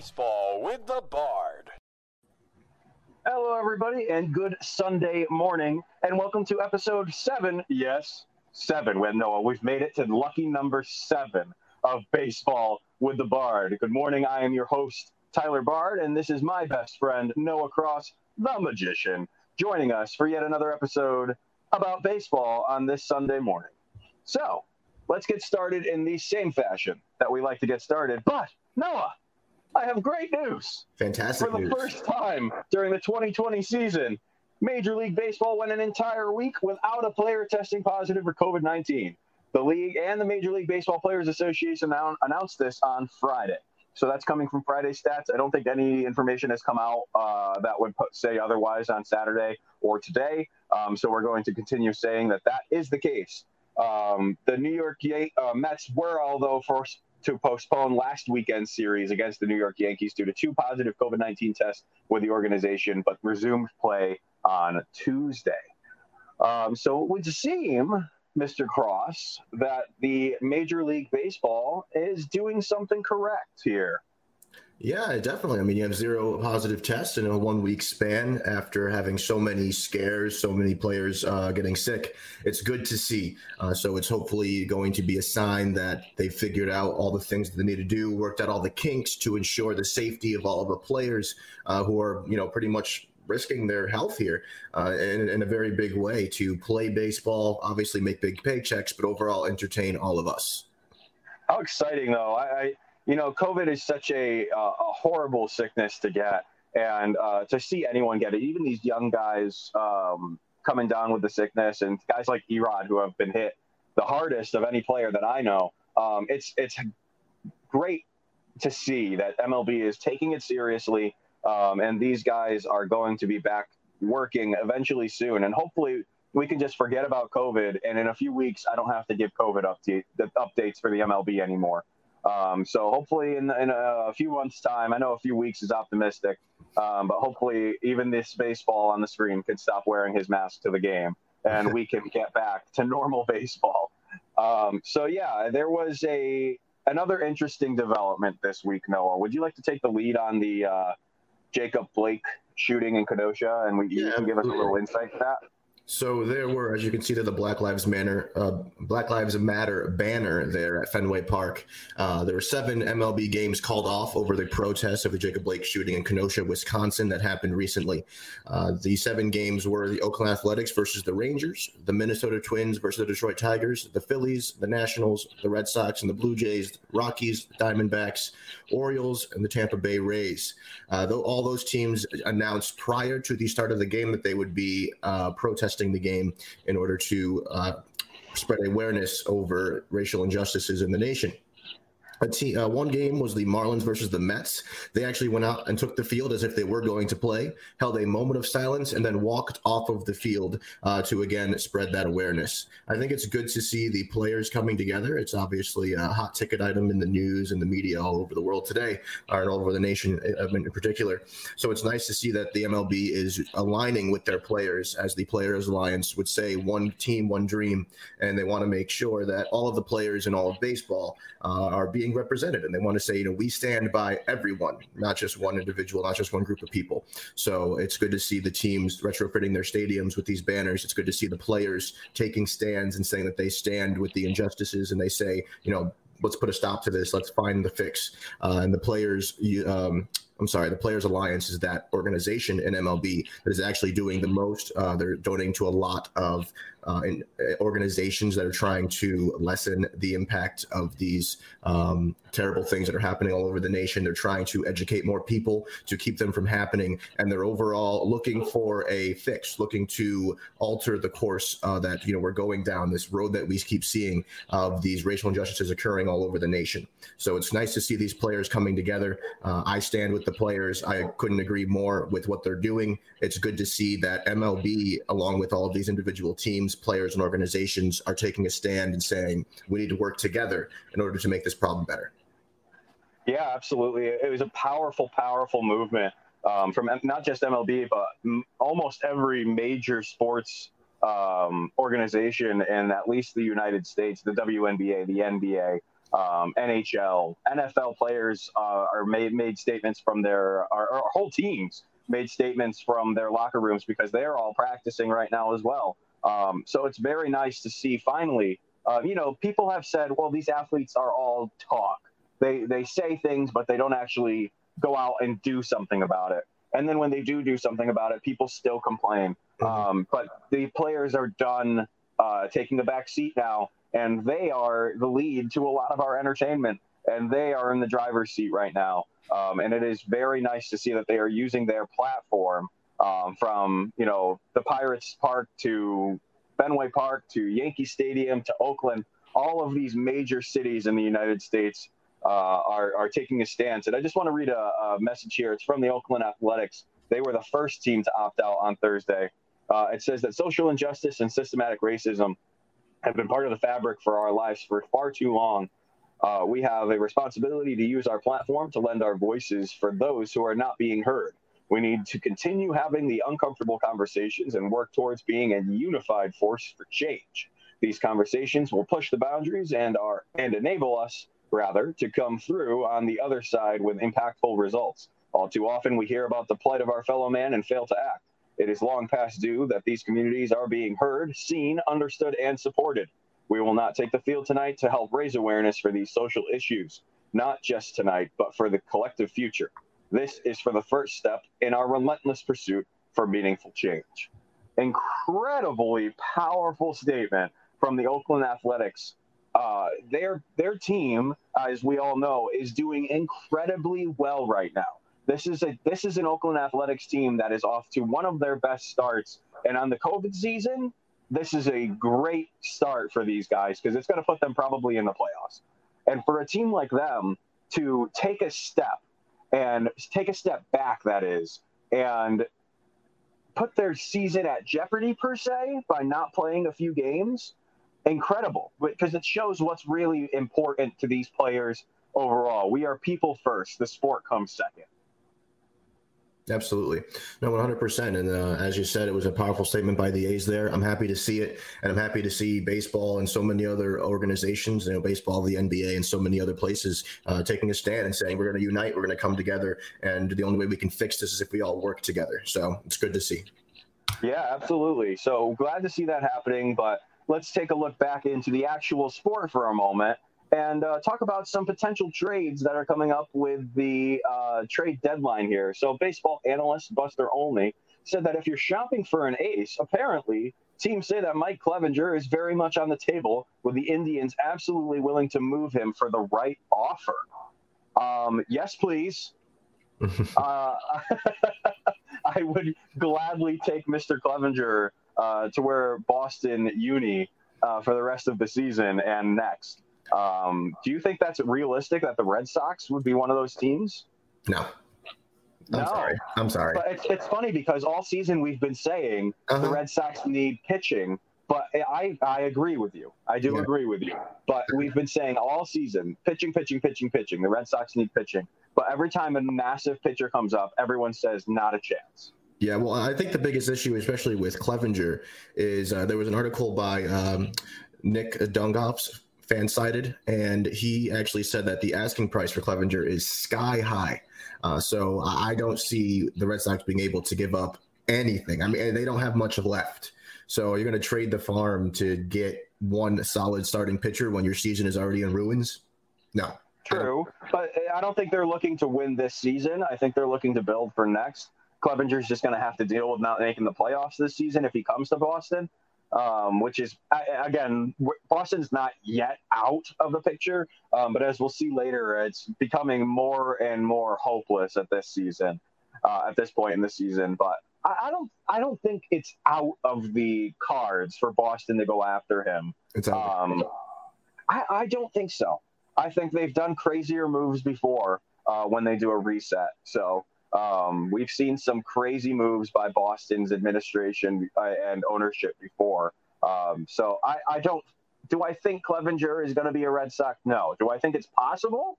Baseball with the Bard. Hello, everybody, and good Sunday morning, and welcome to episode seven. Yes, seven. With Noah, we've made it to lucky number seven of Baseball with the Bard. Good morning. I am your host, Tyler Bard, and this is my best friend, Noah Cross, the magician, joining us for yet another episode about baseball on this Sunday morning. So, let's get started in the same fashion that we like to get started. But, Noah, I have great news. Fantastic For the news. first time during the 2020 season, Major League Baseball went an entire week without a player testing positive for COVID 19. The league and the Major League Baseball Players Association annou- announced this on Friday. So that's coming from Friday stats. I don't think any information has come out uh, that would put, say otherwise on Saturday or today. Um, so we're going to continue saying that that is the case. Um, the New York uh, Mets were, although, forced to postpone last weekend's series against the New York Yankees due to two positive COVID 19 tests with the organization, but resumed play on Tuesday. Um, so it would seem, Mr. Cross, that the Major League Baseball is doing something correct here. Yeah, definitely. I mean, you have zero positive tests in a one week span after having so many scares, so many players uh, getting sick. It's good to see. Uh, so it's hopefully going to be a sign that they figured out all the things that they need to do, worked out all the kinks to ensure the safety of all of the players uh, who are, you know, pretty much risking their health here uh, in, in a very big way to play baseball, obviously make big paychecks, but overall entertain all of us. How exciting, though! I, I you know, COVID is such a uh, a horrible sickness to get, and uh, to see anyone get it, even these young guys um, coming down with the sickness, and guys like E-Rod who have been hit the hardest of any player that I know. Um, it's it's great to see that MLB is taking it seriously, um, and these guys are going to be back working eventually soon, and hopefully we can just forget about COVID, and in a few weeks, I don't have to give COVID update, updates for the MLB anymore. Um, so hopefully, in, in a few months' time, I know a few weeks is optimistic, um, but hopefully, even this baseball on the screen can stop wearing his mask to the game, and we can get back to normal baseball. Um, so yeah, there was a another interesting development this week. Noah, would you like to take the lead on the uh, Jacob Blake shooting in Kenosha, and we, you can give us a little insight to that? So there were, as you can see, to the Black Lives Matter, uh, Black Lives Matter banner there at Fenway Park. Uh, there were seven MLB games called off over the protest of the Jacob Blake shooting in Kenosha, Wisconsin, that happened recently. Uh, the seven games were the Oakland Athletics versus the Rangers, the Minnesota Twins versus the Detroit Tigers, the Phillies, the Nationals, the Red Sox, and the Blue Jays, Rockies, Diamondbacks, Orioles, and the Tampa Bay Rays. Uh, though all those teams announced prior to the start of the game that they would be uh, protesting the game in order to uh, spread awareness over racial injustices in the nation. A te- uh, one game was the Marlins versus the Mets. They actually went out and took the field as if they were going to play, held a moment of silence, and then walked off of the field uh, to again spread that awareness. I think it's good to see the players coming together. It's obviously a hot ticket item in the news and the media all over the world today, or all over the nation uh, in particular. So it's nice to see that the MLB is aligning with their players, as the Players Alliance would say, one team, one dream, and they want to make sure that all of the players in all of baseball uh, are being represented. And they want to say, you know, we stand by everyone, not just one individual, not just one group of people. So it's good to see the teams retrofitting their stadiums with these banners. It's good to see the players taking stands and saying that they stand with the injustices and they say, you know, let's put a stop to this. Let's find the fix. Uh, and the players, um, I'm sorry, the Players Alliance is that organization in MLB that is actually doing the most. Uh, they're donating to a lot of uh, in, uh, organizations that are trying to lessen the impact of these um, terrible things that are happening all over the nation. They're trying to educate more people to keep them from happening, and they're overall looking for a fix, looking to alter the course uh, that you know we're going down this road that we keep seeing of these racial injustices occurring all over the nation. So it's nice to see these players coming together. Uh, I stand with the players. I couldn't agree more with what they're doing. It's good to see that MLB, along with all of these individual teams, players, and organizations, are taking a stand and saying we need to work together in order to make this problem better. Yeah, absolutely. It was a powerful, powerful movement um, from not just MLB, but m- almost every major sports um, organization in at least the United States, the WNBA, the NBA, um, NHL, NFL players uh, are made made statements from their our, our, whole teams made statements from their locker rooms because they're all practicing right now as well. Um, so it's very nice to see finally. Uh, you know, people have said, well, these athletes are all talk. They they say things, but they don't actually go out and do something about it. And then when they do do something about it, people still complain. Mm-hmm. Um, but the players are done uh, taking the back seat now and they are the lead to a lot of our entertainment, and they are in the driver's seat right now. Um, and it is very nice to see that they are using their platform um, from you know the Pirates Park to Fenway Park to Yankee Stadium to Oakland. All of these major cities in the United States uh, are, are taking a stance. And I just want to read a, a, message here. It's from the Oakland Athletics. They were the first team to opt out on Thursday. Uh, it says that social injustice and systematic racism have been part of the fabric for our lives for far too long. Uh, we have a responsibility to use our platform to lend our voices for those who are not being heard. We need to continue having the uncomfortable conversations and work towards being a unified force for change. These conversations will push the boundaries and are and enable us rather to come through on the other side with impactful results. All too often we hear about the plight of our fellow man and fail to act. It is long past due that these communities are being heard, seen, understood, and supported. We will not take the field tonight to help raise awareness for these social issues, not just tonight, but for the collective future. This is for the first step in our relentless pursuit for meaningful change. Incredibly powerful statement from the Oakland Athletics. Uh, their their team, as we all know, is doing incredibly well right now. This is a this is an Oakland Athletics team that is off to one of their best starts. And on the COVID season, this is a great start for these guys because it's going to put them probably in the playoffs. And for a team like them to take a step and take a step back, that is, and put their season at jeopardy per se by not playing a few games, incredible because it shows what's really important to these players overall. We are people first. The sport comes second. Absolutely. No, 100%. And uh, as you said, it was a powerful statement by the A's there. I'm happy to see it. And I'm happy to see baseball and so many other organizations, you know, baseball, the NBA, and so many other places uh, taking a stand and saying, we're going to unite, we're going to come together. And the only way we can fix this is if we all work together. So it's good to see. Yeah, absolutely. So glad to see that happening. But let's take a look back into the actual sport for a moment and uh, talk about some potential trades that are coming up with the uh, trade deadline here. So, baseball analyst Buster Olney said that if you're shopping for an ace, apparently teams say that Mike Clevinger is very much on the table, with the Indians absolutely willing to move him for the right offer. Um, yes, please. uh, I would gladly take Mr. Clevinger uh, to wear Boston uni uh, for the rest of the season and next. Um, do you think that's realistic that the Red Sox would be one of those teams? No. I'm no. sorry. I'm sorry. But it's, it's funny because all season we've been saying uh-huh. the Red Sox need pitching, but I, I agree with you. I do yeah. agree with you. But we've been saying all season pitching, pitching, pitching, pitching. The Red Sox need pitching. But every time a massive pitcher comes up, everyone says not a chance. Yeah, well, I think the biggest issue, especially with Clevinger, is uh, there was an article by um, Nick Dungoffs FanSided, and he actually said that the asking price for Clevinger is sky high. Uh, so I don't see the Red Sox being able to give up anything. I mean, they don't have much left. So you're going to trade the farm to get one solid starting pitcher when your season is already in ruins? No. True, but I don't think they're looking to win this season. I think they're looking to build for next. Clevinger's just going to have to deal with not making the playoffs this season if he comes to Boston um, which is again Boston's not yet out of the picture, um, but as we'll see later, it's becoming more and more hopeless at this season, uh, at this point in the season. But I, I, don't, I don't think it's out of the cards for Boston to go after him. It's out. Um, I, I don't think so. I think they've done crazier moves before uh, when they do a reset. So um, we've seen some crazy moves by Boston's administration uh, and ownership before. Um, so I, I, don't. Do I think Clevinger is going to be a Red Sox? No. Do I think it's possible?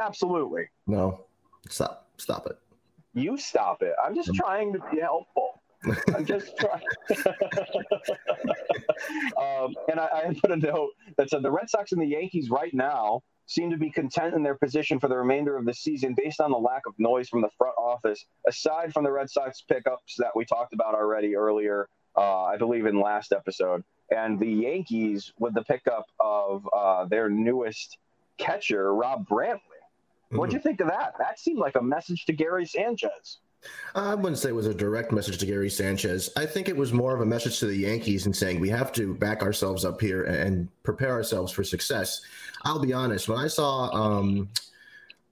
Absolutely. No. Stop. Stop it. You stop it. I'm just trying to be helpful. I'm just trying. um, and I, I put a note that said the Red Sox and the Yankees right now seem to be content in their position for the remainder of the season based on the lack of noise from the front office, aside from the Red Sox pickups that we talked about already earlier, uh, I believe in last episode, and the Yankees with the pickup of uh, their newest catcher, Rob Brantley. What'd you think of that? That seemed like a message to Gary Sanchez. I wouldn't say it was a direct message to Gary Sanchez. I think it was more of a message to the Yankees and saying we have to back ourselves up here and prepare ourselves for success. I'll be honest, when I saw, um,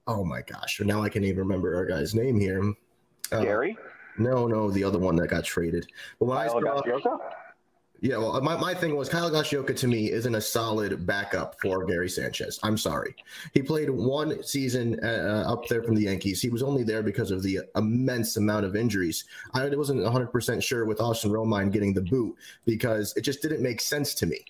oh my gosh, now I can't even remember our guy's name here. Uh, Gary? No, no, the other one that got traded. But when I saw, yeah, well, my, my thing was Kyle Higashioka to me isn't a solid backup for Gary Sanchez. I'm sorry. He played one season uh, up there from the Yankees. He was only there because of the immense amount of injuries. I wasn't 100% sure with Austin Romine getting the boot because it just didn't make sense to me.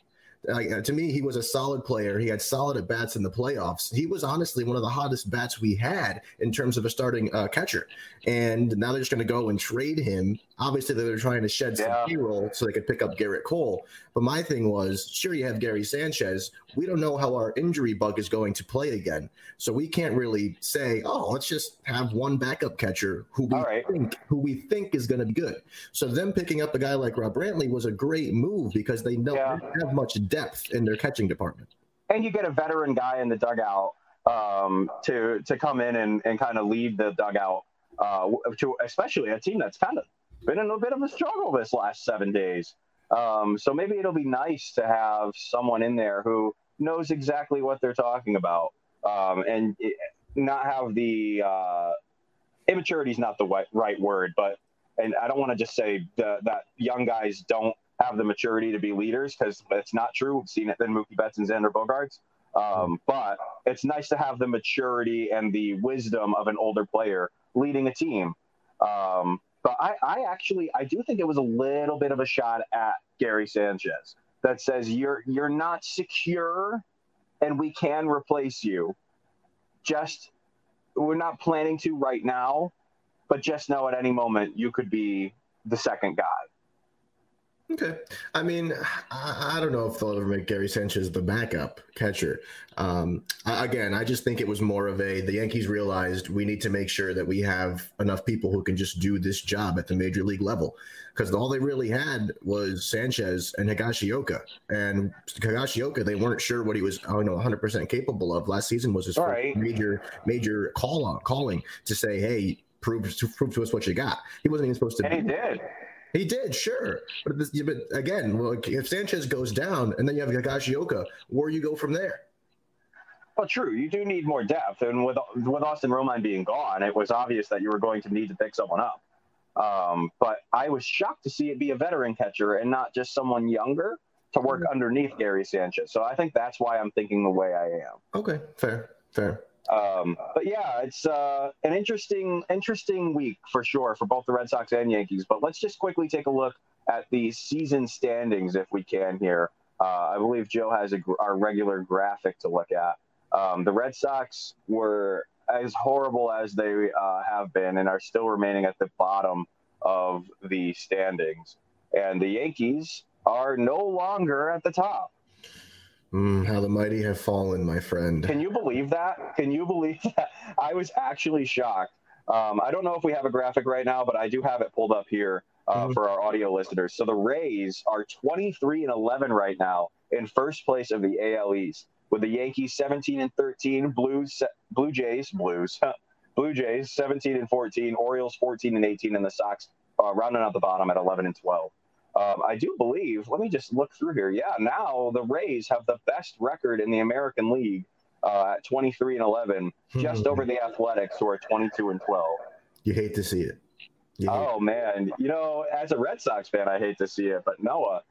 Uh, to me, he was a solid player. He had solid at bats in the playoffs. He was honestly one of the hottest bats we had in terms of a starting uh, catcher. And now they're just going to go and trade him. Obviously, they were trying to shed some yeah. payroll so they could pick up Gerrit Cole. But my thing was, sure, you have Gary Sanchez. We don't know how our injury bug is going to play again, so we can't really say, oh, let's just have one backup catcher who we right. think who we think is going to be good. So them picking up a guy like Rob Brantley was a great move because they know yeah. they don't have much depth in their catching department. And you get a veteran guy in the dugout um, to to come in and, and kind of lead the dugout uh, to especially a team that's kind of been in a bit of a struggle this last seven days. Um, so maybe it'll be nice to have someone in there who knows exactly what they're talking about um, and it, not have the uh, immaturity is not the right, right word, but and I don't want to just say the, that young guys don't have the maturity to be leaders because it's not true. We've seen it in Mookie Betts and Xander Bogaerts. Um, but it's nice to have the maturity and the wisdom of an older player leading a team. Um, but I, I actually I do think it was a little bit of a shot at Gary Sanchez that says you're you're not secure and we can replace you. Just we're not planning to right now, but just know at any moment you could be the second guy. Okay. I mean, I, I, don't know if they'll ever make Gary Sanchez the backup catcher. Um, I, again, I just think it was more of a the Yankees realized we need to make sure that we have enough people who can just do this job at the major league level because all they really had was Sanchez and Higashioka. And Higashioka, they weren't sure what he was, I don't know, 100% capable of. Last season was his right. major major call on calling to say, hey, prove to, prove to us what you got. He wasn't even supposed to. And he did. He did, sure. But, this, but again, well, if Sanchez goes down and then you have Higashioka, where you go from there? Well, true. You do need more depth, and with with Austin Romine being gone, it was obvious that you were going to need to pick someone up. Um, but I was shocked to see it be a veteran catcher and not just someone younger to work mm-hmm. underneath Gary Sanchez. So I think that's why I'm thinking the way I am. Okay, fair, fair. Um, but yeah, it's uh, an interesting, interesting week for sure for both the Red Sox and Yankees. But let's just quickly take a look at the season standings if we can here. Uh, I believe Joe has a, our regular graphic to look at. Um, the Red Sox were as horrible as they uh, have been and are still remaining at the bottom of the standings. And the Yankees are no longer at the top. Mm, how the mighty have fallen, my friend. Can you believe that? Can you believe that? I was actually shocked. Um, I don't know if we have a graphic right now, but I do have it pulled up here uh, mm-hmm. for our audio listeners. So the Rays are 23 and 11 right now in first place of the AL East, with the Yankees 17 and 13, Blues, Blue Jays, Blues, Blue Jays 17 and 14, Orioles 14 and 18, and the Sox uh, rounding out the bottom at 11 and 12. Um, I do believe, let me just look through here. Yeah, now the Rays have the best record in the American League uh, at 23 and 11, just over the Athletics, who are 22 and 12. You hate to see it. Oh, man. You know, as a Red Sox fan, I hate to see it. But Noah,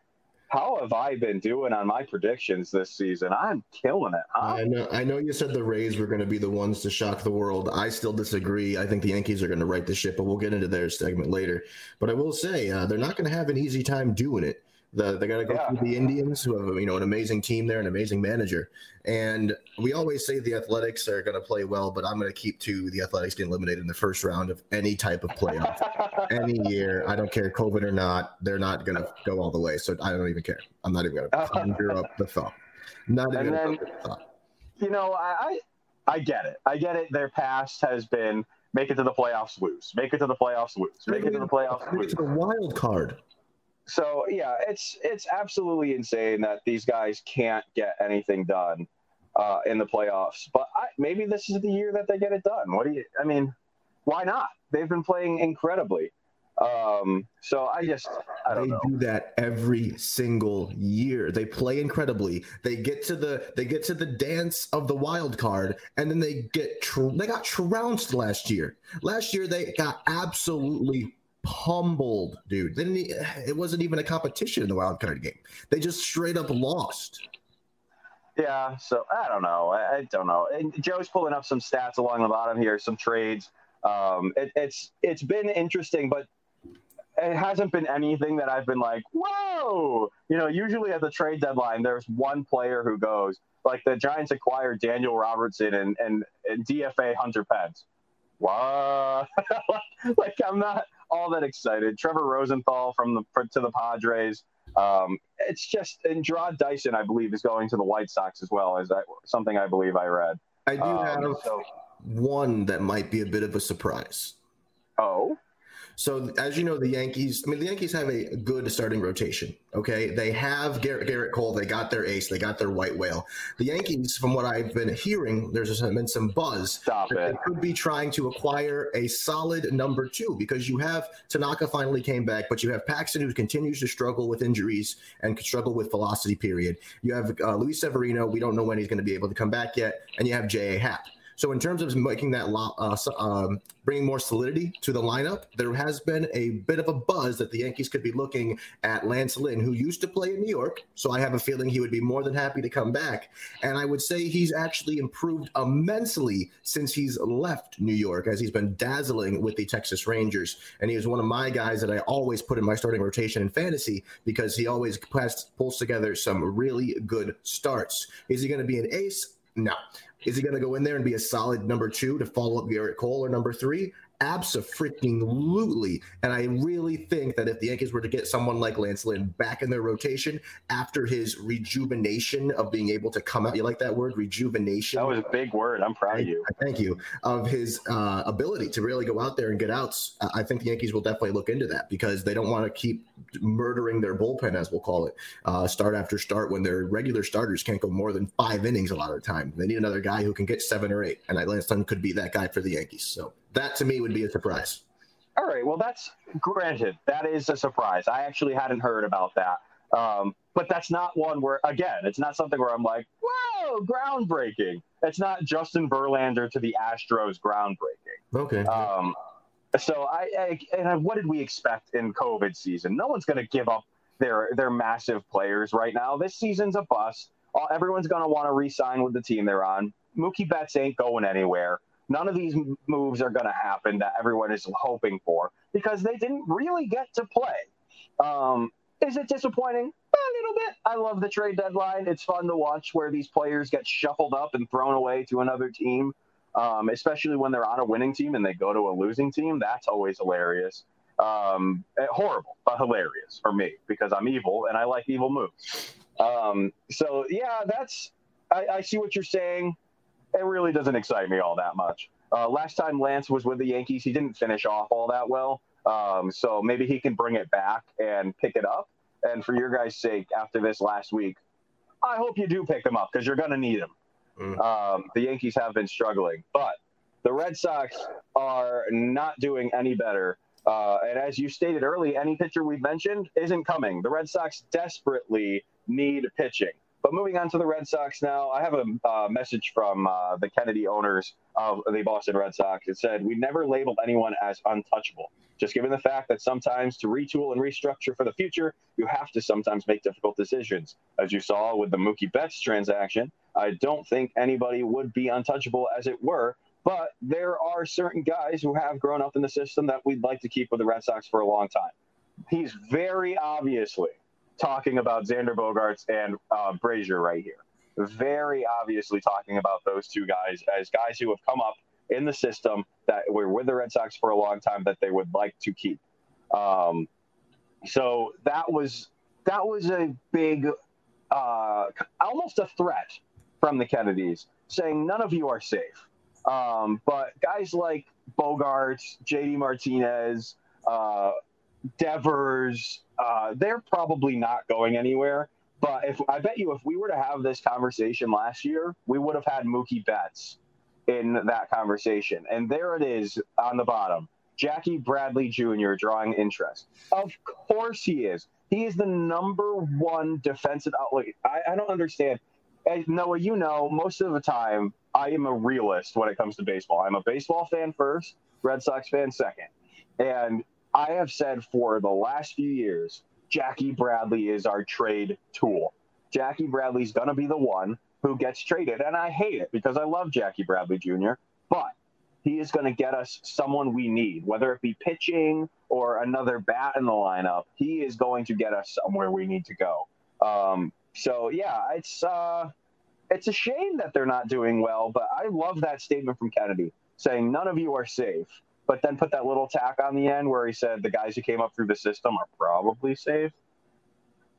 how have I been doing on my predictions this season? I'm killing it. Huh? I know. I know you said the Rays were going to be the ones to shock the world. I still disagree. I think the Yankees are going to right the ship, but we'll get into their segment later. But I will say uh, they're not going to have an easy time doing it. The, they got to go yeah. through the Indians, who have you know an amazing team there, an amazing manager. And we always say the Athletics are going to play well, but I'm going to keep to the Athletics getting eliminated in the first round of any type of playoff, any year. I don't care COVID or not. They're not going to go all the way, so I don't even care. I'm not even going to conjure up the thought. Not even then, you know, I, I, I get it. I get it. Their past has been make it to the playoffs, lose. Make it to the playoffs, lose. Make it to the playoffs, lose. to the wild card. So yeah, it's it's absolutely insane that these guys can't get anything done uh, in the playoffs. But I, maybe this is the year that they get it done. What do you? I mean, why not? They've been playing incredibly. Um, so I just I don't they know. do that every single year. They play incredibly. They get to the they get to the dance of the wild card, and then they get tr- they got trounced last year. Last year they got absolutely pummeled, dude. E- it wasn't even a competition in the wild card game. They just straight up lost. Yeah, so I don't know. I, I don't know. And Joe's pulling up some stats along the bottom here, some trades. Um, it, it's it's been interesting, but it hasn't been anything that I've been like, whoa. You know, usually at the trade deadline, there's one player who goes. Like the Giants acquired Daniel Robertson and and, and DFA Hunter Pence. What? like I'm not all that excited. Trevor Rosenthal from the to the Padres. Um, it's just and Jarrod Dyson, I believe, is going to the White Sox as well. Is that something I believe I read? I do Um, have so, one that might be a bit of a surprise. oh, So as you know, the Yankees. I mean, the Yankees have a good starting rotation. Okay, they have Gerrit, Gerrit Cole. They got their ace. They got their white whale. The Yankees, from what I've been hearing, there's been some buzz stop that it. they could be trying to acquire a solid number two because you have Tanaka finally came back, but you have Paxton who continues to struggle with injuries and could struggle with velocity. Period. You have uh, Luis Severino. We don't know when he's going to be able to come back yet, and you have J.A. Happ. So in terms of making that lo- uh, um, bringing more solidity to the lineup, there has been a bit of a buzz that the Yankees could be looking at Lance Lynn, who used to play in New York. So I have a feeling he would be more than happy to come back. And I would say he's actually improved immensely since he's left New York, as he's been dazzling with the Texas Rangers. And he is one of my guys that I always put in my starting rotation in fantasy because he always pulls together some really good starts. Is he going to be an ace? No. Is he going to go in there and be a solid number two to follow up Gerrit Cole or number three? Absolutely. And I really think that if the Yankees were to get someone like Lance Lynn back in their rotation after his rejuvenation of being able to come out, you like that word, rejuvenation? That was a big word. I'm proud of you. Thank you. Of his uh, ability to really go out there and get outs, I- I think the Yankees will definitely look into that because they don't want to keep murdering their bullpen, as we'll call it, uh, start after start when their regular starters can't go more than five innings a lot of the time. They need another guy who can get seven or eight, and Lance Lynn could be that guy for the Yankees. So that to me would be a surprise. All right. Well, that's granted. That is a surprise. I actually hadn't heard about that. Um, but that's not one where, again, it's not something where I'm like, whoa, groundbreaking. It's not Justin Verlander to the Astros groundbreaking. Okay. Um, so I, I and what did we expect in COVID season? No one's going to give up their their massive players right now. This season's a bust. All, everyone's going to want to re-sign with the team they're on. Mookie Betts ain't going anywhere. None of these moves are going to happen that everyone is hoping for because they didn't really get to play. Um, is it disappointing? A little bit. I love the trade deadline. It's fun to watch where these players get shuffled up and thrown away to another team um, especially when they're on a winning team and they go to a losing team. That's always hilarious. Um, eh, horrible, but hilarious for me because I'm evil and I like evil moves. Um, so yeah, that's I, I see what you're saying. It really doesn't excite me all that much. Uh, last time Lance was with the Yankees, he didn't finish off all that well. Um, so maybe he can bring it back and pick it up. And for your guys' sake, after this last week, I hope you do pick him up because you're going to need him. Mm. Um, the Yankees have been struggling, but the Red Sox are not doing any better. Uh, and as you stated early, any pitcher we've mentioned isn't coming. The Red Sox desperately need pitching. But moving on to the Red Sox now, I have a uh, message from uh, the Kennedy owners of the Boston Red Sox. It said, We never labeled anyone as untouchable. Just given the fact that sometimes to retool and restructure for the future, you have to sometimes make difficult decisions. As you saw with the Mookie Betts transaction, I don't think anybody would be untouchable as it were, but there are certain guys who have grown up in the system that we'd like to keep with the Red Sox for a long time. He's very obviously talking about Xander Bogaerts and uh, Brazier right here. Very obviously talking about those two guys as guys who have come up in the system that were with the Red Sox for a long time that they would like to keep. Um, so that was that was a big, uh, almost a threat from the Kennedys saying none of you are safe. Um, but guys like Bogaerts, JD Martinez, uh, Devers, uh, they're probably not going anywhere. But if I bet you, if we were to have this conversation last year, we would have had Mookie Betts in that conversation. And there it is on the bottom. Jackie Bradley Jr. drawing interest. Of course he is. He is the number one defensive outlet. I, I don't understand. As Noah, you know, most of the time I am a realist when it comes to baseball. I'm a baseball fan first, Red Sox fan second. And I have said for the last few years, Jackie Bradley is our trade tool. Jackie Bradley's going to be the one who gets traded. And I hate it because I love Jackie Bradley Jr., but he is going to get us someone we need, whether it be pitching or another bat in the lineup. He is going to get us somewhere we need to go. Um, so yeah, it's uh, it's a shame that they're not doing well, but I love that statement from Kennedy saying none of you are safe, but then put that little tack on the end where he said the guys who came up through the system are probably safe.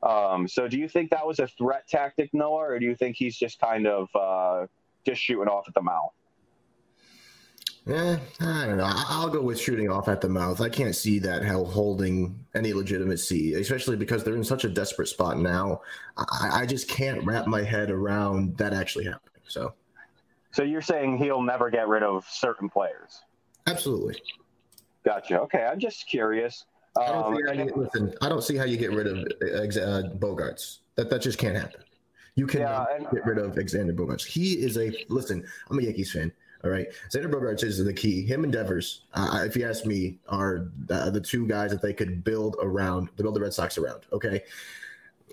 Um, so do you think that was a threat tactic, Noah, or do you think he's just kind of uh, just shooting off at the mouth? Yeah, I don't know. I'll go with shooting off at the mouth. I can't see that hell holding any legitimacy, especially because they're in such a desperate spot now. I, I just can't wrap my head around that actually happening. So, so you're saying he'll never get rid of certain players? Absolutely. Gotcha. Okay, I'm just curious. I don't, um, listen, I don't see how you get rid of uh, Bogaerts. That that just can't happen. You cannot yeah, and, get rid of Xander Bogaerts. He is a listen. I'm a Yankees fan. All right, Xander Bogaerts is the key. Him and Devers, uh, if you ask me, are the, the, two guys that they could build around, to build the Red Sox around. Okay,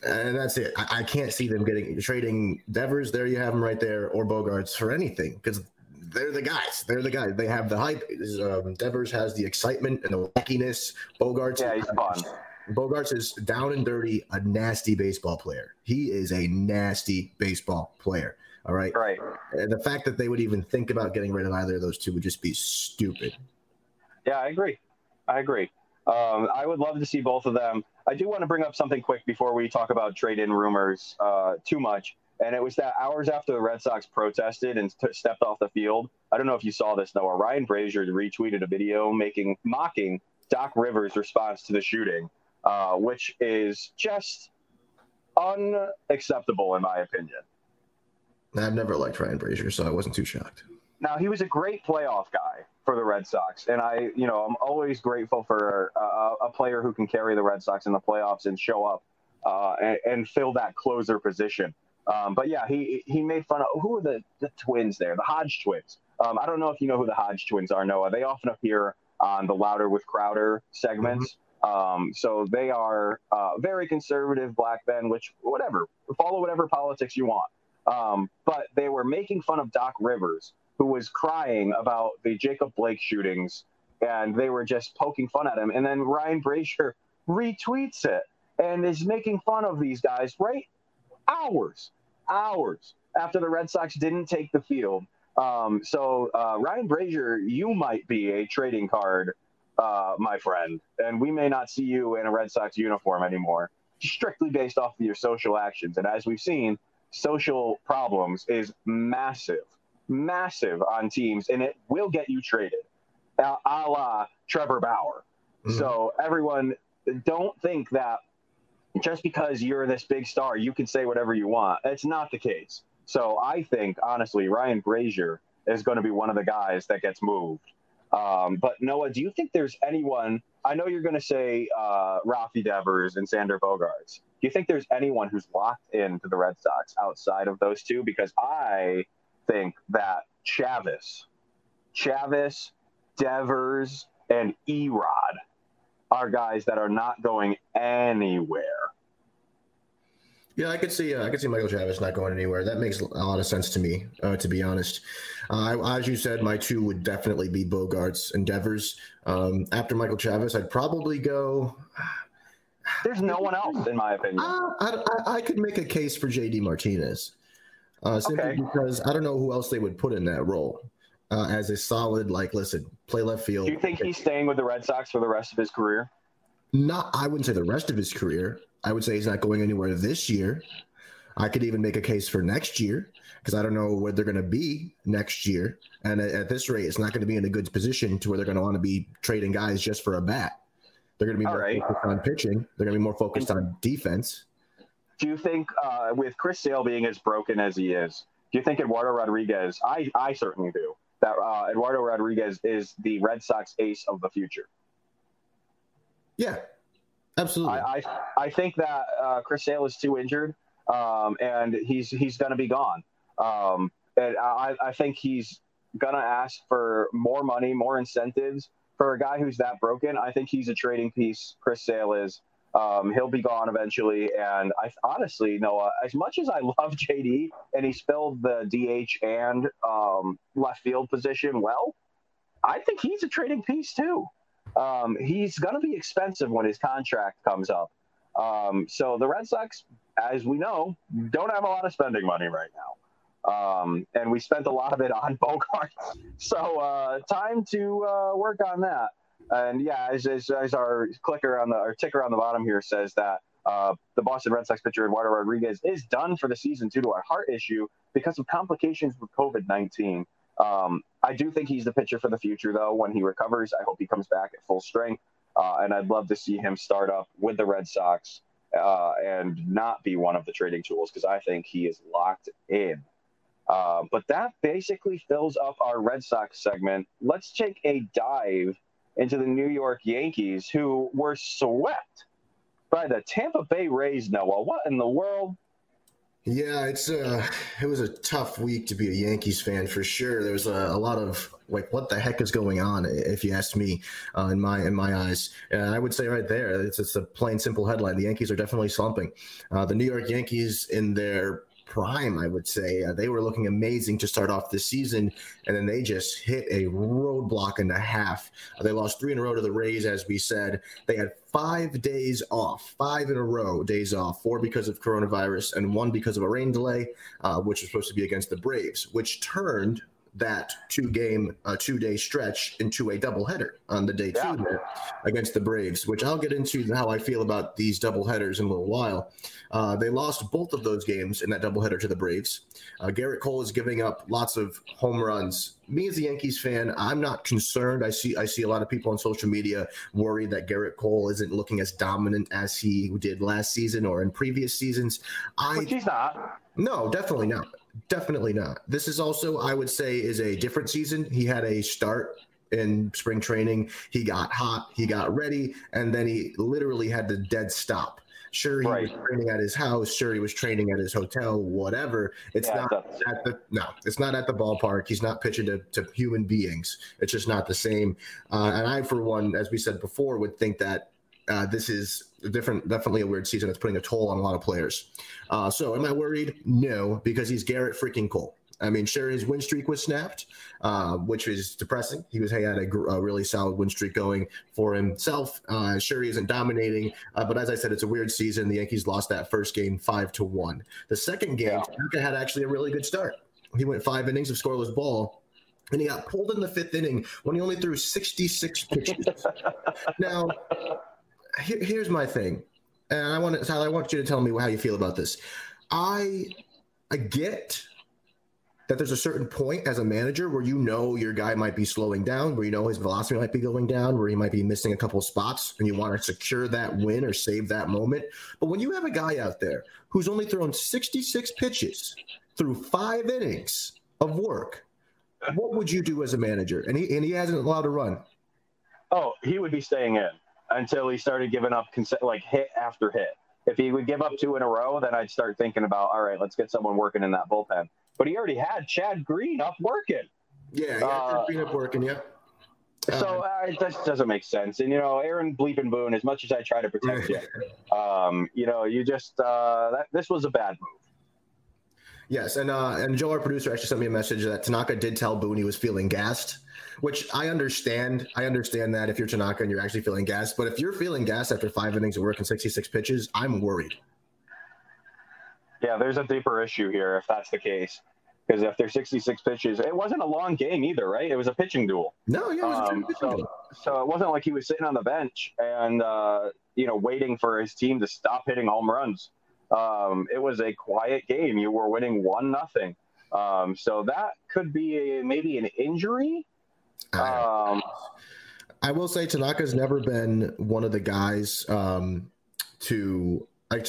and that's it. I, I, can't see them getting trading Devers. There you have them right there, or Bogaerts for anything because they're the guys. They're the guys. They have the hype. Um, Devers has the excitement and the wackiness. Bogaerts, yeah, he's fun. Bogaerts is down and dirty, a nasty baseball player. He is a nasty baseball player. All right. Right. And the fact that they would even think about getting rid of either of those two would just be stupid. Yeah, I agree. I agree. Um, I would love to see both of them. I do want to bring up something quick before we talk about trade in rumors uh, too much. And it was that hours after the Red Sox protested and t- stepped off the field. I don't know if you saw this, Noah. Ryan Brasier retweeted a video making mocking Doc Rivers' response to the shooting, uh, which is just unacceptable in my opinion. I've never liked Ryan Brasier, so I wasn't too shocked. Now he was a great playoff guy for the Red Sox, and I, you know, I'm always grateful for a, a player who can carry the Red Sox in the playoffs and show up uh, and, and, fill that closer position. Um, but yeah, he he made fun of who are the, the twins there, the Hodge twins. Um, I don't know if you know who the Hodge twins are, Noah. They often appear on the Louder with Crowder segments. Mm-hmm. Um, so they are uh, very conservative black men, which whatever, follow whatever politics you want. Um, but they were making fun of Doc Rivers, who was crying about the Jacob Blake shootings, and they were just poking fun at him. And then Ryan Brasier retweets it and is making fun of these guys right hours, hours after the Red Sox didn't take the field. Um, so uh, Ryan Brasier, you might be a trading card, uh, my friend, and we may not see you in a Red Sox uniform anymore, strictly based off of your social actions. And as we've seen, social problems is massive, massive on teams, and it will get you traded, a, a la Trevor Bauer. Mm-hmm. So everyone, don't think that just because you're this big star, you can say whatever you want. It's not the case. So I think honestly, Ryan Brasier is going to be one of the guys that gets moved. Um, but Noah, do you think there's anyone? I know you're going to say uh, Rafi Devers and Xander Bogaerts. Do you think there's anyone who's locked into the Red Sox outside of those two? Because I think that Chavis, Chavis, Devers, and E-Rod are guys that are not going anywhere. Yeah, I could see. Uh, I could see Michael Chavis not going anywhere. That makes a lot of sense to me, uh, to be honest. Uh, as you said, my two would definitely be Bogaerts and Devers. Um, after Michael Chavis, I'd probably go. There's no one else, in my opinion. Uh, I, I, I, could make a case for JD Martinez, uh, simply okay. because I don't know who else they would put in that role uh, as a solid, like, listen, play left field. Do you think he's staying with the Red Sox for the rest of his career? Not, I wouldn't say the rest of his career. I would say he's not going anywhere this year. I could even make a case for next year because I don't know where they're going to be next year. And at, at this rate, it's not going to be in a good position to where they're going to want to be trading guys just for a bat. They're going to be more right. focused on pitching. They're going to be more focused on defense. Do you think, uh, with Chris Sale being as broken as he is, do you think Eduardo Rodriguez? I, I certainly do. That uh, Eduardo Rodriguez is the Red Sox ace of the future. Yeah, absolutely. I, I, I think that uh, Chris Sale is too injured, um, and he's he's going to be gone. Um, and I, I think he's going to ask for more money, more incentives for a guy who's that broken. I think he's a trading piece. Chris Sale is. Um, he'll be gone eventually. And I honestly, Noah, as much as I love JD and he filled the DH and um, left field position well, I think he's a trading piece too. Um, he's going to be expensive when his contract comes up. Um, so the Red Sox, as we know, don't have a lot of spending money right now. Um, and we spent a lot of it on Bogart. So uh, time to uh, work on that. And yeah, as, as, as, our clicker on the our ticker on the bottom here says that uh, the Boston Red Sox pitcher Eduardo Rodriguez is done for the season due to a heart issue because of complications with COVID 19. Um, I do think he's the pitcher for the future, though. When he recovers, I hope he comes back at full strength. Uh, and I'd love to see him start up with the Red Sox uh, and not be one of the trading tools because I think he is locked in. Uh, but that basically fills up our Red Sox segment. Let's take a dive into the New York Yankees, who were swept by the Tampa Bay Rays. Noah, what in the world? Yeah, it's uh it was a tough week to be a Yankees fan for sure. There was a, a lot of like, what the heck is going on? If you ask me, uh, in my in my eyes, and I would say right there, it's it's a plain simple headline. The Yankees are definitely slumping. Uh, the New York Yankees in their prime, I would say. Uh, they were looking amazing to start off this season, and then they just hit a roadblock and a half. Uh, they lost three in a row to the Rays, as we said. They had five days off, five in a row days off, four because of coronavirus and one because of a rain delay, uh, which was supposed to be against the Braves, which turned that two game, uh, two day stretch into a doubleheader on the day yeah. two against the Braves, which I'll get into how I feel about these doubleheaders in a little while. Uh, they lost both of those games in that doubleheader to the Braves. Uh, Gerrit Cole is giving up lots of home runs. Me as a Yankees fan, I'm not concerned. I see I see a lot of people on social media worried that Gerrit Cole isn't looking as dominant as he did last season or in previous seasons. I, Which he's not. No, definitely not. Definitely not. This is also, I would say, is a different season. He had a start in spring training. He got hot, he got ready, and then he literally had to dead stop. Sure, he right. was training at his house. Sure, he was training at his hotel. Whatever. It's yeah, not at the no. It's not at the ballpark. He's not pitching to, to human beings. It's just not the same. Uh, and I, for one, as we said before, would think that uh, this is different, definitely a weird season. It's putting a toll on a lot of players. Uh, so, am I worried? No, because he's Gerrit freaking Cole. I mean, sure, his win streak was snapped, uh, which is depressing. He was he had a, a, really solid win streak going for himself. Uh, sure, he isn't dominating, uh, but as I said, it's a weird season. The Yankees lost that first game five to one. The second game, yeah. Tanaka had actually a really good start. He went five innings of scoreless ball, and he got pulled in the fifth inning when he only threw 66 pitches. now, here, here's my thing, and I want to, I want you to tell me how you feel about this. I, I get that there's a certain point as a manager where you know your guy might be slowing down, where you know his velocity might be going down, where he might be missing a couple spots, and you want to secure that win or save that moment. But when you have a guy out there who's only thrown 66 pitches through five innings of work, what would you do as a manager? And he and he hasn't allowed to run. Oh, he would be staying in until he started giving up like hit after hit. If he would give up two in a row, then I'd start thinking about all right, let's get someone working in that bullpen. But he already had Chad Green up working. Yeah, yeah, uh, Green up working. Yeah. So uh, it just doesn't make sense. And you know, Aaron Bleeping Boone, as much as I try to protect you, um, you know, you just uh, that, this was a bad move. Yes, and uh, and Joe, our producer, actually sent me a message that Tanaka did tell Boone he was feeling gassed which I understand. I understand that if you're Tanaka and you're actually feeling gassed, but if you're feeling gassed after five innings of work and 66 pitches, I'm worried. Yeah, there's a deeper issue here if that's the case. Because if there's 66 pitches, it wasn't a long game either, right? It was a pitching duel. No, yeah, it um, so, so, it wasn't like he was sitting on the bench and uh, you know waiting for his team to stop hitting home runs. Um, it was a quiet game. You were winning one nothing. Um, so that could be a, maybe an injury. Um, I will say Tanaka's never been one of the guys um, to like.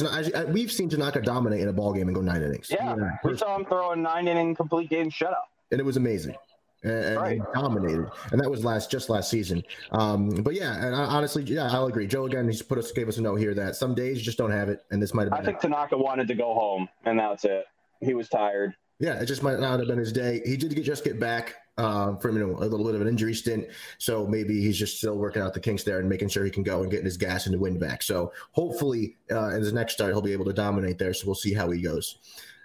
We've seen Tanaka dominate in a ball game and go nine innings. yeah, we saw him throw a nine inning complete game shutout. and it was amazing. And, Right. dominated, and that was last just last season. Um, but yeah, and I, honestly, yeah, I'll agree. Joe again, he's put us gave us a note here that some days you just don't have it, and this might have I think Tanaka wanted to go home, and that's it. He was tired. Yeah, it just might not have been his day. He did get, just get back uh, from you know a little bit of an injury stint, so maybe he's just still working out the kinks there and making sure he can go and getting his gas and the wind back. So hopefully, uh, in his next start, he'll be able to dominate there. So we'll see how he goes.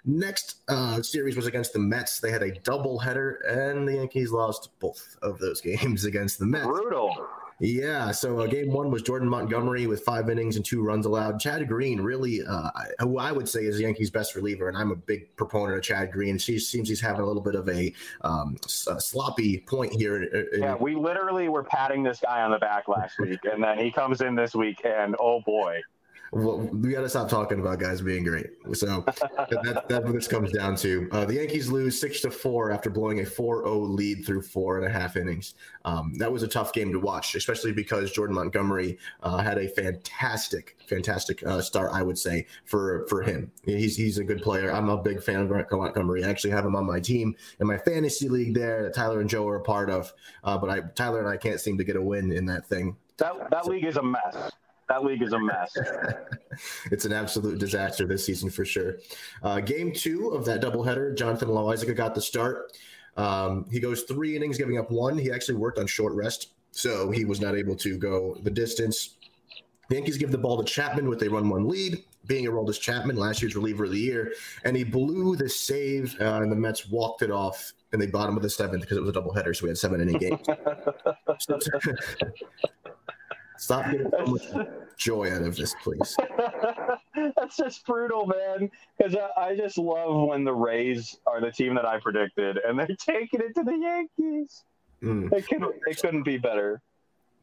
Next uh, series was against the Mets. They had a double header, and the Yankees lost both of those games against the Mets. Brutal. Yeah, so uh, game one was Jordan Montgomery with five innings and two runs allowed. Chad Green, really, uh, who I would say is the Yankees' best reliever, and I'm a big proponent of Chad Green. She seems he's having a little bit of a, um, a sloppy point here. in- Yeah, we literally were patting this guy on the back last week, and then he comes in this week, and oh boy, Well, we got to stop talking about guys being great. So that, that's what this comes down to. Uh, the Yankees lose six to four after blowing a 4-0 lead through four and a half innings. Um, that was a tough game to watch, especially because Jordan Montgomery uh, had a fantastic, fantastic uh, start. I would say for for him. He's he's a good player. I'm a big fan of Montgomery. I actually have him on my team in my fantasy league there that Tyler and Joe are a part of. Uh, but I Tyler and I can't seem to get a win in that thing. that that league is a mess. That league is a mess. it's an absolute disaster this season for sure. Uh, game two of that doubleheader, Jonathan Loaisiga got the start. Um, he goes three innings, giving up one. He actually worked on short rest, so he was not able to go the distance. The Yankees give the ball to Chapman with a run-one lead. Being Aroldis Chapman, last year's reliever of the year, and he blew the save, uh, and the Mets walked it off in the bottom of the seventh because it was a doubleheader, so we had seven inning games. Stop getting so much joy out of this, please. That's just brutal, man. Because I, I just love when the Rays are the team that I predicted, and they're taking it to the Yankees. Mm. It couldn't, it couldn't be better.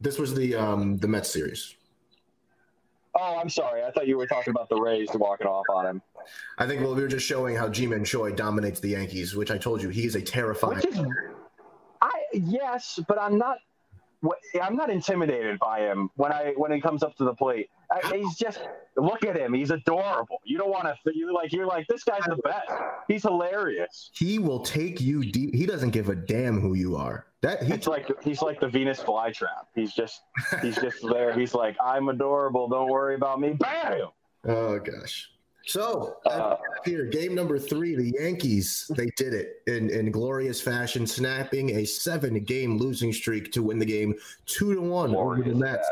This was the um the Mets series. Oh, I'm sorry. I thought you were talking about the Rays walking off on him. I think well we were just showing how Ji-Man Choi dominates the Yankees, which I told you he is a terrifying. Is, I yes, but I'm not. I'm not intimidated by him when I when he comes up to the plate. I, he's just look at him. He's adorable. You don't want to. You like you're like this guy's the best. He's hilarious. He will take you deep. He doesn't give a damn who you are. That he's like he's like the Venus flytrap. He's just he's just there. He's like I'm adorable. Don't worry about me. Bam. Oh gosh. So Uh, here, game number three, the Yankees, they did it in, in glorious fashion, snapping a seven-game losing streak to win the game two to one over the Mets.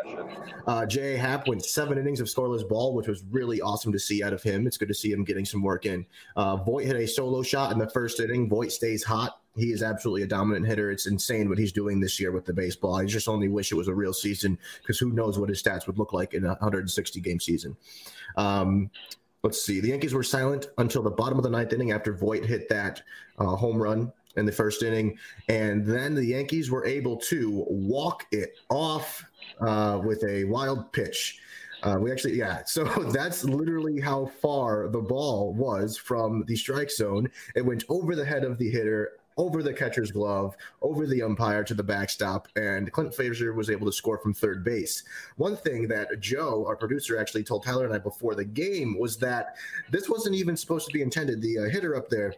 Uh, J.A. Happ went seven innings of scoreless ball, which was really awesome to see out of him. It's good to see him getting some work in. Uh, Voit hit a solo shot in the first inning. Voit stays hot. He is absolutely a dominant hitter. It's insane what he's doing this year with the baseball. I just only wish it was a real season because who knows what his stats would look like in a 160 game season. Um, let's see. The Yankees were silent until the bottom of the ninth inning after Voit hit that uh, home run in the first inning. And then the Yankees were able to walk it off uh, with a wild pitch. Uh, we actually, yeah. So that's literally how far the ball was from the strike zone. It went over the head of the hitter, over the catcher's glove, over the umpire to the backstop, and Clint Frazier was able to score from third base. One thing that Joe, our producer, actually told Tyler and I before the game was that this wasn't even supposed to be intended. The uh, hitter up there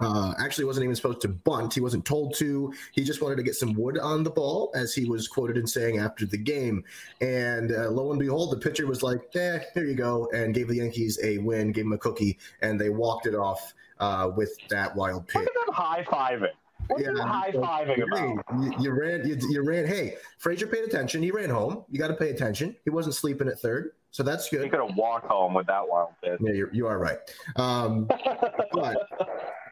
uh, actually wasn't even supposed to bunt. He wasn't told to. He just wanted to get some wood on the ball, as he was quoted in saying after the game. And uh, lo and behold, the pitcher was like, "Eh, here you go," and gave the Yankees a win, gave them a cookie, and they walked it off uh, with that wild pitch. Look at them high fiving. What's Yeah, high fiving about? you, you ran. You, you ran. Hey, Frazier paid attention. He ran home. You got to pay attention. He wasn't sleeping at third, so that's good. He could have walked home with that wild pitch. Yeah, you're, you are right. Um, but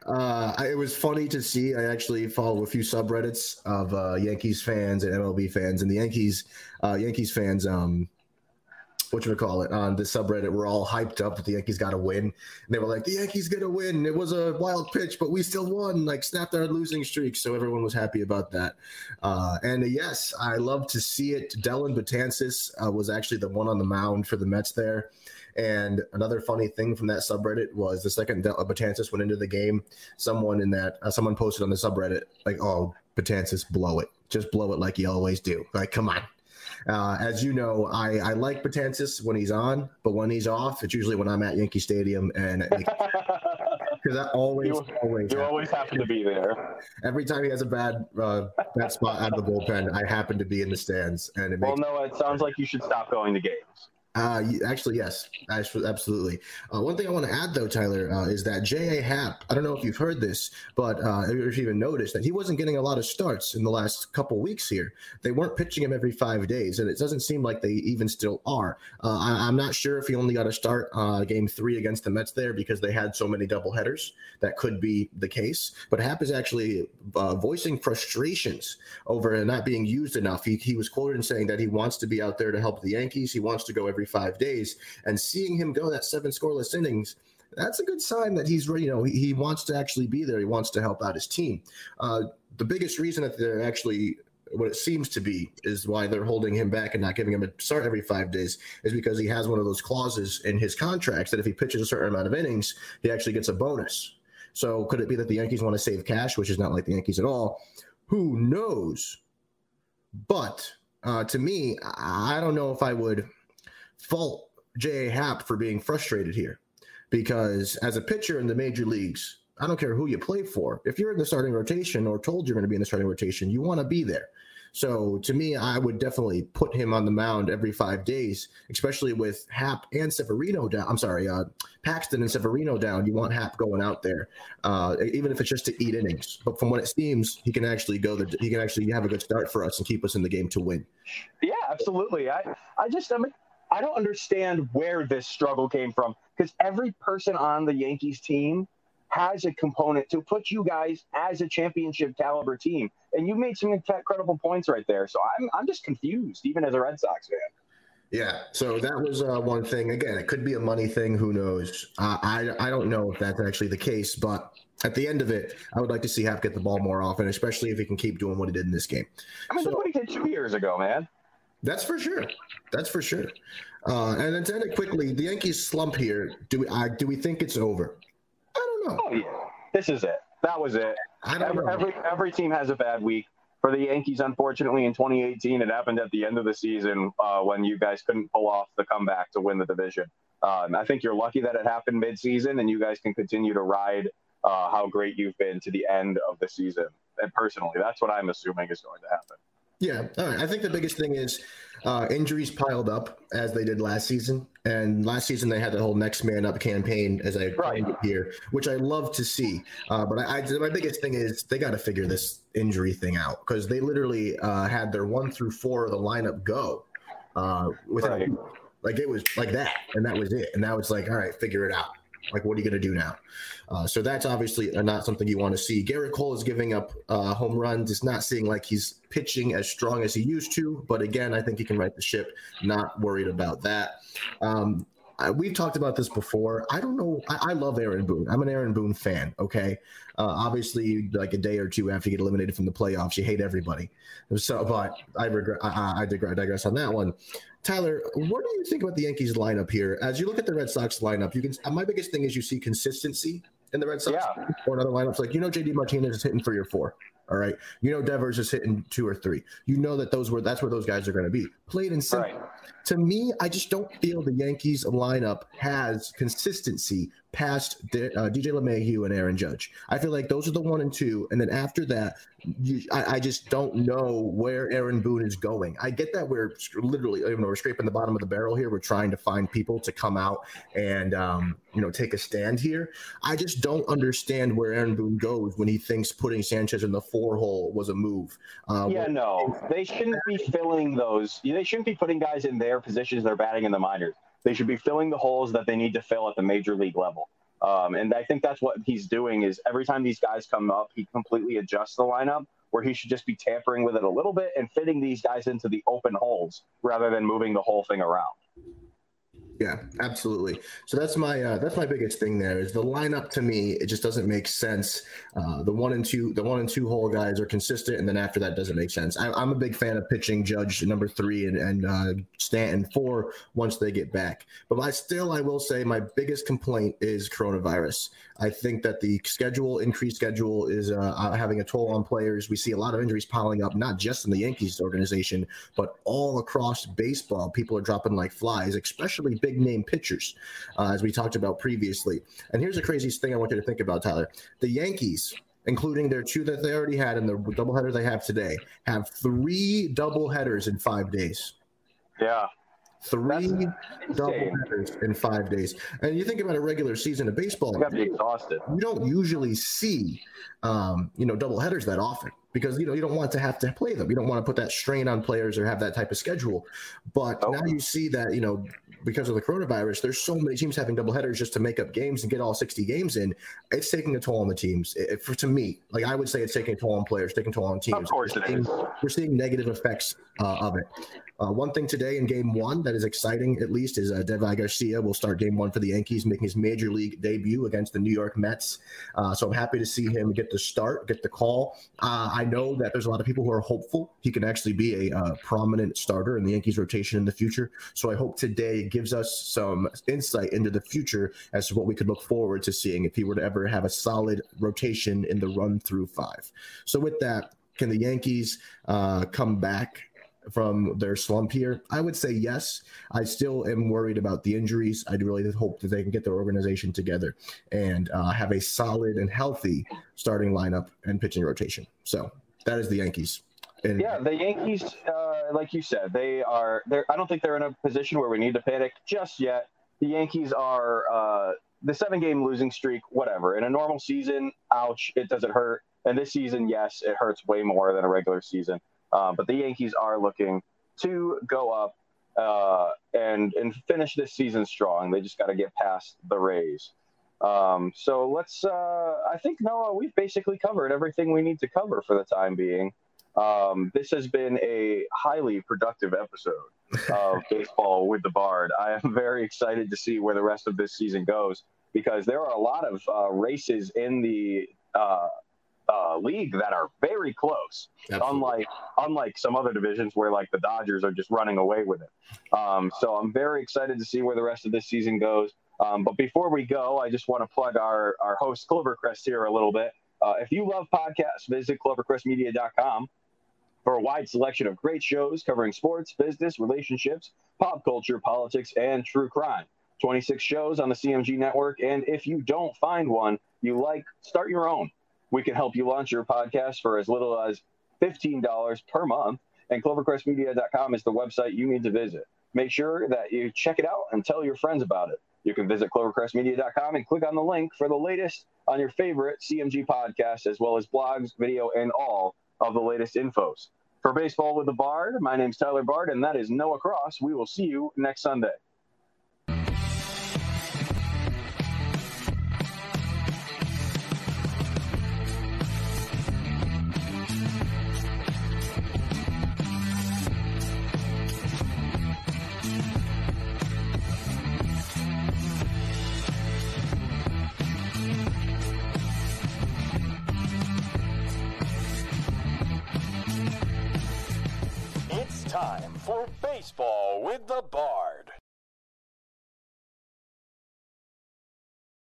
uh, it was funny to see. I actually follow a few subreddits of uh, Yankees fans and MLB fans, and the Yankees uh, Yankees fans um, what you call it on the subreddit were all hyped up that the Yankees got to win. And they were like, the Yankees gonna win. It was a wild pitch, but we still won. Like snapped our losing streak, so everyone was happy about that. Uh, and uh, yes, I love to see it. Dellin Betances uh, was actually the one on the mound for the Mets there. And another funny thing from that subreddit was the second De- Betances went into the game, someone in that uh, someone posted on the subreddit like, "Oh, Betances, blow it, just blow it like you always do." Like, come on. Uh, as you know, I, I like Betances when he's on, but when he's off, it's usually when I'm at Yankee Stadium and because I always You- always You happen. always have to be there. every time he has a bad uh, bad spot out of the bullpen, I happen to be in the stands, and it Well, makes no, it sounds like you should stop going to games. Uh, actually, yes, absolutely. Uh, one thing I want to add, though, Tyler, uh, is that J.A. Happ, I don't know if you've heard this, but uh, if you've even noticed that he wasn't getting a lot of starts in the last couple weeks here. They weren't pitching him every five days, and it doesn't seem like they even still are. Uh, I, I'm not sure if he only got a start uh, game three against the Mets there because they had so many doubleheaders. That could be the case. But Happ is actually voicing frustrations over not being used enough. He, he was quoted in saying that he wants to be out there to help the Yankees. He wants to go every five days. And seeing him go that seven scoreless innings, that's a good sign that he's ready. You know, he, wants to actually be there. He wants to help out his team. Uh, the biggest reason that they're actually what it seems to be is why they're holding him back and not giving him a start every five days is because he has one of those clauses in his contracts that if he pitches a certain amount of innings, he actually gets a bonus. So could it be that the Yankees want to save cash, which is not like the Yankees at all? Who knows? But uh, to me, I don't know if I would fault J.A. Happ for being frustrated here because as a pitcher in the major leagues, I don't care who you play for. If you're in the starting rotation or told you're going to be in the starting rotation, you want to be there. So to me, I would definitely put him on the mound every five days, especially with Happ and Severino down. I'm sorry, uh, Paxton and Severino down. You want Happ going out there, uh, even if it's just to eat innings. But from what it seems, he can actually go. The, he can actually have a good start for us and keep us in the game to win. Yeah, absolutely. I, I just, I mean, I don't understand where this struggle came from because every person on the Yankees team has a component to put you guys as a championship caliber team, and you made some incredible points right there. So I'm, I'm just confused, even as a Red Sox fan. Yeah, so that was uh, one thing. Again, it could be a money thing. Who knows? Uh, I I don't know if that's actually the case, but at the end of it, I would like to see Happ get the ball more often, especially if he can keep doing what he did in this game. I mean, So- look what he did two years ago, man. That's for sure. That's for sure. Uh, and then to end it quickly, the Yankees slump here. Do we uh, do we think it's over? I don't know. Oh yeah, this is it. That was it. I don't Every, know. every every team has a bad week. For the Yankees, unfortunately, in 2018, it happened at the end of the season uh, when you guys couldn't pull off the comeback to win the division. Um, I think you're lucky that it happened mid-season, and you guys can continue to ride uh, how great you've been to the end of the season. And personally, that's what I'm assuming is going to happen. Yeah, all right. I think the biggest thing is uh, injuries piled up as they did last season, and last season they had the whole next man up campaign, as I Right. here, which I love to see. Uh, but I, I, my biggest thing is they got to figure this injury thing out because they literally uh, had their one through four of the lineup go uh, without Right. like it was like that, and that was it. And now it's like, all right, figure it out. Like, what are you going to do now? Uh, so that's obviously not something you want to see. Gerrit Cole is giving up uh, home runs. It's not seeing like he's pitching as strong as he used to. But again, I think he can right the ship. Not worried about that. Um, I, we've talked about this before. I don't know. I, I love Aaron Boone. I'm an Aaron Boone fan. Okay. Uh, obviously, like a day or two after you get eliminated from the playoffs, you hate everybody. So, but I regret. I, I, digress on that one. Tyler, what do you think about the Yankees lineup here? As you look at the Red Sox lineup, you can. My biggest thing is you see consistency in the Red Sox Yeah. or in other lineups. Like you know, JD Martinez is hitting three or four. All right, you know Devers is hitting two or three. You know that those were that's where those guys are going to be. Played in simple. Right. To me, I just don't feel the Yankees lineup has consistency past D- uh, DJ LeMahieu and Aaron Judge. I feel like those are the one and two, and then after that, you, I, I just don't know where Aaron Boone is going. I get that we're literally, you know, we're scraping the bottom of the barrel here. We're trying to find people to come out and um, you know take a stand here. I just don't understand where Aaron Boone goes when he thinks putting Sanchez in the four hole was a move. Uh, Yeah, no, they shouldn't be filling those. They shouldn't be putting guys in their positions they're batting in the minors. They should be filling the holes that they need to fill at the major league level. Um, and I think that's what he's doing. Is every time these guys come up, he completely adjusts the lineup where he should just be tampering with it a little bit and fitting these guys into the open holes rather than moving the whole thing around. Yeah, absolutely. So that's my uh, that's my biggest thing. There is the lineup to me. It just doesn't make sense. Uh, the one and two, the one and two hole guys are consistent, and then after that doesn't make sense. I, am a big fan of pitching Judge number three and, and uh, Stanton four once they get back. But I still, I will say, my biggest complaint is coronavirus. I think that the schedule, increased schedule, is uh, having a toll on players. We see a lot of injuries piling up, not just in the Yankees organization, but all across baseball. People are dropping like flies, especially big name pitchers, uh, as we talked about previously. And here's the craziest thing I want you to think about, Tyler. The Yankees, including their two that they already had and the doubleheader they have today, have three doubleheaders in five days. Yeah. Three double headers in five days. And you think about a regular season of baseball, you got to be exhausted. You don't usually see, um, you know, double headers that often because you know you don't want to have to play them. You don't want to put that strain on players or have that type of schedule. But now you see that you know because of the coronavirus, there's so many teams having double headers just to make up games and get all 60 games in. It's taking a toll on the teams. It, for to me, like I would say, it's taking a toll on players, taking a toll on teams. Of course, we're seeing, we're seeing negative effects uh, of it. Uh, one thing today in game one that is exciting, at least, is uh, Deivi Garcia will start game one for the Yankees, making his major league debut against the New York Mets. Uh, so I'm happy to see him get the start, get the call. Uh, I know that there's a lot of people who are hopeful he can actually be a uh, prominent starter in the Yankees rotation in the future. So I hope today gives us some insight into the future as to what we could look forward to seeing if he were to ever have a solid rotation in the run through five. So with that, can the Yankees uh, come back from their slump here? I would say yes. I still am worried about the injuries. I really hope that they can get their organization together and uh, have a solid and healthy starting lineup and pitching rotation. So that is the Yankees. And, yeah, the Yankees, uh, like you said, they are. They're. I don't think they're in a position where we need to panic just yet. The Yankees are uh, the seven-game losing streak. Whatever. In a normal season, ouch, it doesn't hurt. And this season, yes, it hurts way more than a regular season. Uh, but the Yankees are looking to go up uh, and and finish this season strong. They just got to get past the Rays. Um, so let's. Uh, I think Noah, we've basically covered everything we need to cover for the time being. Um, this has been a highly productive episode of baseball with the Bard. I am very excited to see where the rest of this season goes because there are a lot of uh, races in the uh, uh, league that are very close. Absolutely. Unlike unlike some other divisions where like the Dodgers are just running away with it. Um, so I'm very excited to see where the rest of this season goes. Um, but before we go, I just want to plug our our host Clovercrest here a little bit. Uh, if you love podcasts, visit clovercrestmedia.com for a wide selection of great shows covering sports, business, relationships, pop culture, politics, and true crime. 26 shows on the CMG network. And if you don't find one you like, start your own. We can help you launch your podcast for as little as $15 per month, and clovercrestmedia.com is the website you need to visit. Make sure that you check it out and tell your friends about it. You can visit clovercrestmedia.com and click on the link for the latest on your favorite CMG podcast, as well as blogs, video, and all of the latest infos. For Baseball with the Bard, my name's Tyler Bard, and that is Noah Cross. We will see you next Sunday. Baseball with the Bard.